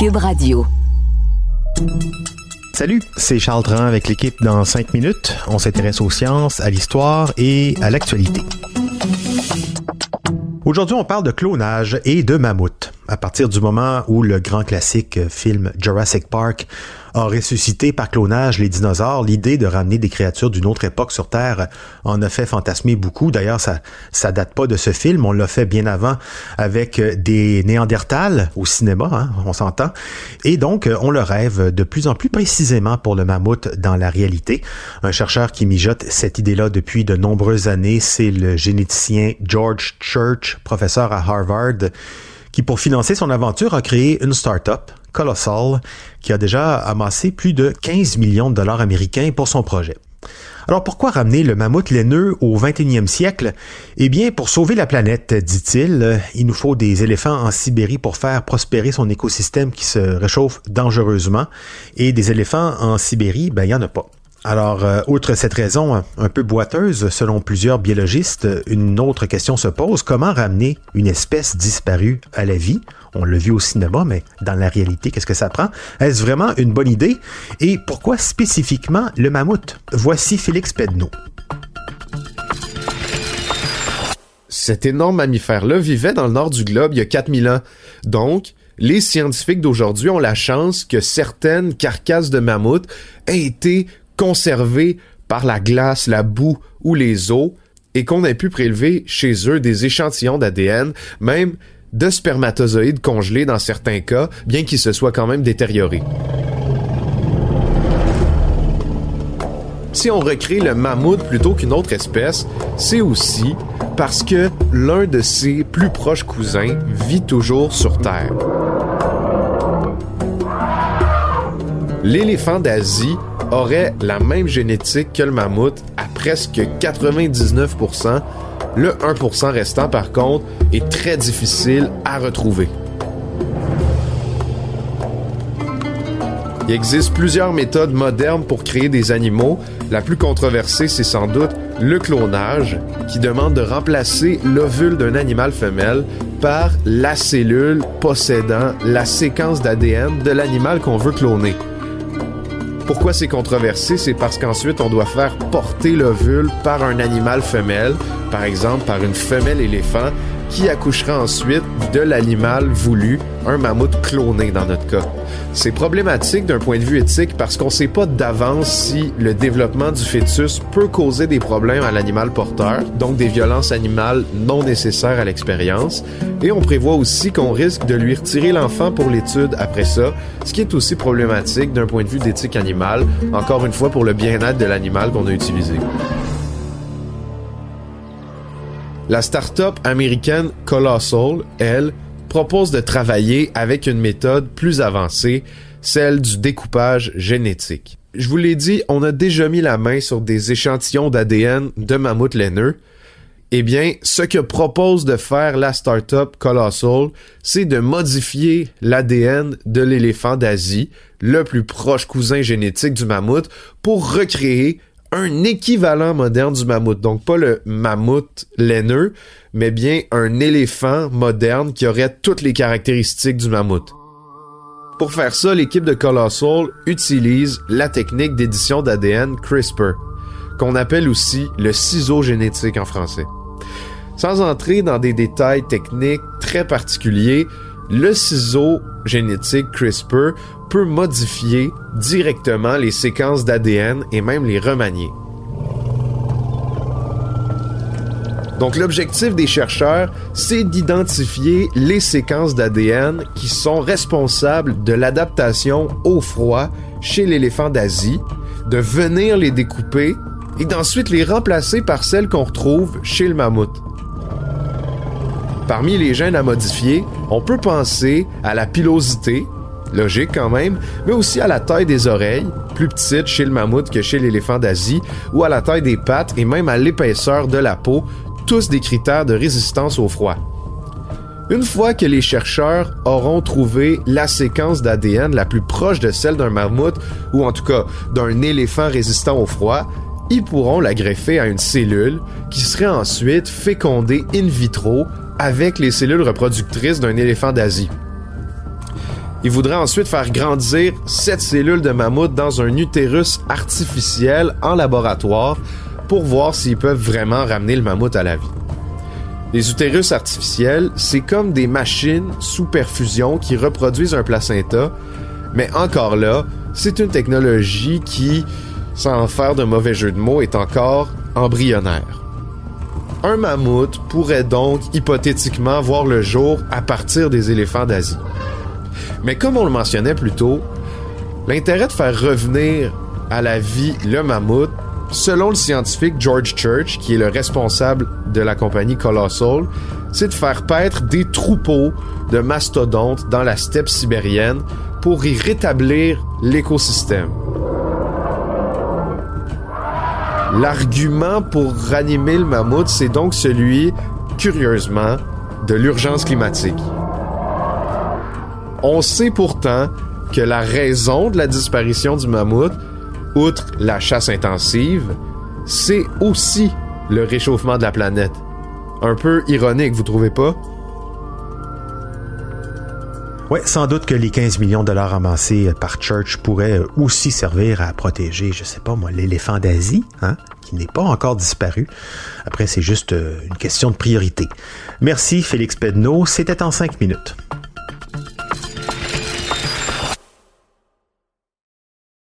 Cube Radio. Salut, c'est Charles Tran avec l'équipe dans 5 minutes. On s'intéresse aux sciences, à l'histoire et à l'actualité. Aujourd'hui, on parle de clonage et de mammouth. À partir du moment où le grand classique film Jurassic Park a ressuscité par clonage les dinosaures, l'idée de ramener des créatures d'une autre époque sur Terre en a fait fantasmer beaucoup. D'ailleurs, ça, ça date pas de ce film. On l'a fait bien avant avec des Néandertals au cinéma, hein, on s'entend. Et donc, on le rêve de plus en plus précisément pour le mammouth dans la réalité. Un chercheur qui mijote cette idée-là depuis de nombreuses années, c'est le généticien George Church, professeur à Harvard, qui, pour financer son aventure, a créé une start-up, Colossal, qui a déjà amassé plus de 15 millions de dollars américains pour son projet. Alors pourquoi ramener le mammouth laineux au 21e siècle? Eh bien, pour sauver la planète, dit-il, il nous faut des éléphants en Sibérie pour faire prospérer son écosystème qui se réchauffe dangereusement. Et des éléphants en Sibérie, ben il n'y en a pas. Alors, euh, outre cette raison un peu boiteuse, selon plusieurs biologistes, une autre question se pose. Comment ramener une espèce disparue à la vie? On l'a vu au cinéma, mais dans la réalité, qu'est-ce que ça prend? Est-ce vraiment une bonne idée? Et pourquoi spécifiquement le mammouth? Voici Félix Pedneau. Cet énorme mammifère-là vivait dans le nord du globe il y a 4000 ans. Donc, les scientifiques d'aujourd'hui ont la chance que certaines carcasses de mammouth aient été conservés par la glace, la boue ou les eaux et qu'on ait pu prélever chez eux des échantillons d'ADN, même de spermatozoïdes congelés dans certains cas, bien qu'ils se soient quand même détériorés. Si on recrée le mammouth plutôt qu'une autre espèce, c'est aussi parce que l'un de ses plus proches cousins vit toujours sur Terre. L'éléphant d'Asie aurait la même génétique que le mammouth à presque 99%. Le 1% restant, par contre, est très difficile à retrouver. Il existe plusieurs méthodes modernes pour créer des animaux. La plus controversée, c'est sans doute le clonage, qui demande de remplacer l'ovule d'un animal femelle par la cellule possédant la séquence d'ADN de l'animal qu'on veut cloner. Pourquoi c'est controversé? C'est parce qu'ensuite, on doit faire porter l'ovule par un animal femelle, par exemple par une femelle éléphant, qui accouchera ensuite de l'animal voulu, un mammouth cloné dans notre cas. C'est problématique d'un point de vue éthique parce qu'on ne sait pas d'avance si le développement du fœtus peut causer des problèmes à l'animal porteur, donc des violences animales non nécessaires à l'expérience, et on prévoit aussi qu'on risque de lui retirer l'enfant pour l'étude après ça, ce qui est aussi problématique d'un point de vue d'éthique animale, encore une fois pour le bien-être de l'animal qu'on a utilisé. La start-up américaine Colossal, elle, propose de travailler avec une méthode plus avancée, celle du découpage génétique. Je vous l'ai dit, on a déjà mis la main sur des échantillons d'ADN de mammouth laineux. Eh bien, ce que propose de faire la startup Colossal, c'est de modifier l'ADN de l'éléphant d'Asie, le plus proche cousin génétique du mammouth, pour recréer un équivalent moderne du mammouth. Donc pas le mammouth laineux, mais bien un éléphant moderne qui aurait toutes les caractéristiques du mammouth. Pour faire ça, l'équipe de Colossal utilise la technique d'édition d'ADN CRISPR, qu'on appelle aussi le ciseau génétique en français. Sans entrer dans des détails techniques très particuliers, le ciseau génétique CRISPR peut modifier directement les séquences d'ADN et même les remanier. Donc l'objectif des chercheurs, c'est d'identifier les séquences d'ADN qui sont responsables de l'adaptation au froid chez l'éléphant d'Asie, de venir les découper et d'ensuite les remplacer par celles qu'on retrouve chez le mammouth. Parmi les gènes à modifier, on peut penser à la pilosité, logique quand même, mais aussi à la taille des oreilles, plus petite chez le mammouth que chez l'éléphant d'Asie, ou à la taille des pattes et même à l'épaisseur de la peau, tous des critères de résistance au froid. Une fois que les chercheurs auront trouvé la séquence d'ADN la plus proche de celle d'un mammouth, ou en tout cas d'un éléphant résistant au froid, ils pourront la greffer à une cellule qui serait ensuite fécondée in vitro avec les cellules reproductrices d'un éléphant d'Asie. Ils voudraient ensuite faire grandir cette cellule de mammouth dans un utérus artificiel en laboratoire pour voir s'ils peuvent vraiment ramener le mammouth à la vie. Les utérus artificiels, c'est comme des machines sous perfusion qui reproduisent un placenta, mais encore là, c'est une technologie qui, sans faire de mauvais jeu de mots, est encore embryonnaire. Un mammouth pourrait donc hypothétiquement voir le jour à partir des éléphants d'Asie. Mais comme on le mentionnait plus tôt, l'intérêt de faire revenir à la vie le mammouth Selon le scientifique George Church, qui est le responsable de la compagnie Colossal, c'est de faire paître des troupeaux de mastodontes dans la steppe sibérienne pour y rétablir l'écosystème. L'argument pour ranimer le mammouth, c'est donc celui, curieusement, de l'urgence climatique. On sait pourtant que la raison de la disparition du mammouth, outre la chasse intensive, c'est aussi le réchauffement de la planète. Un peu ironique, vous trouvez pas? Oui, sans doute que les 15 millions de dollars amassés par Church pourraient aussi servir à protéger, je sais pas moi, l'éléphant d'Asie, hein, qui n'est pas encore disparu. Après, c'est juste euh, une question de priorité. Merci Félix Pedneau, c'était en cinq minutes.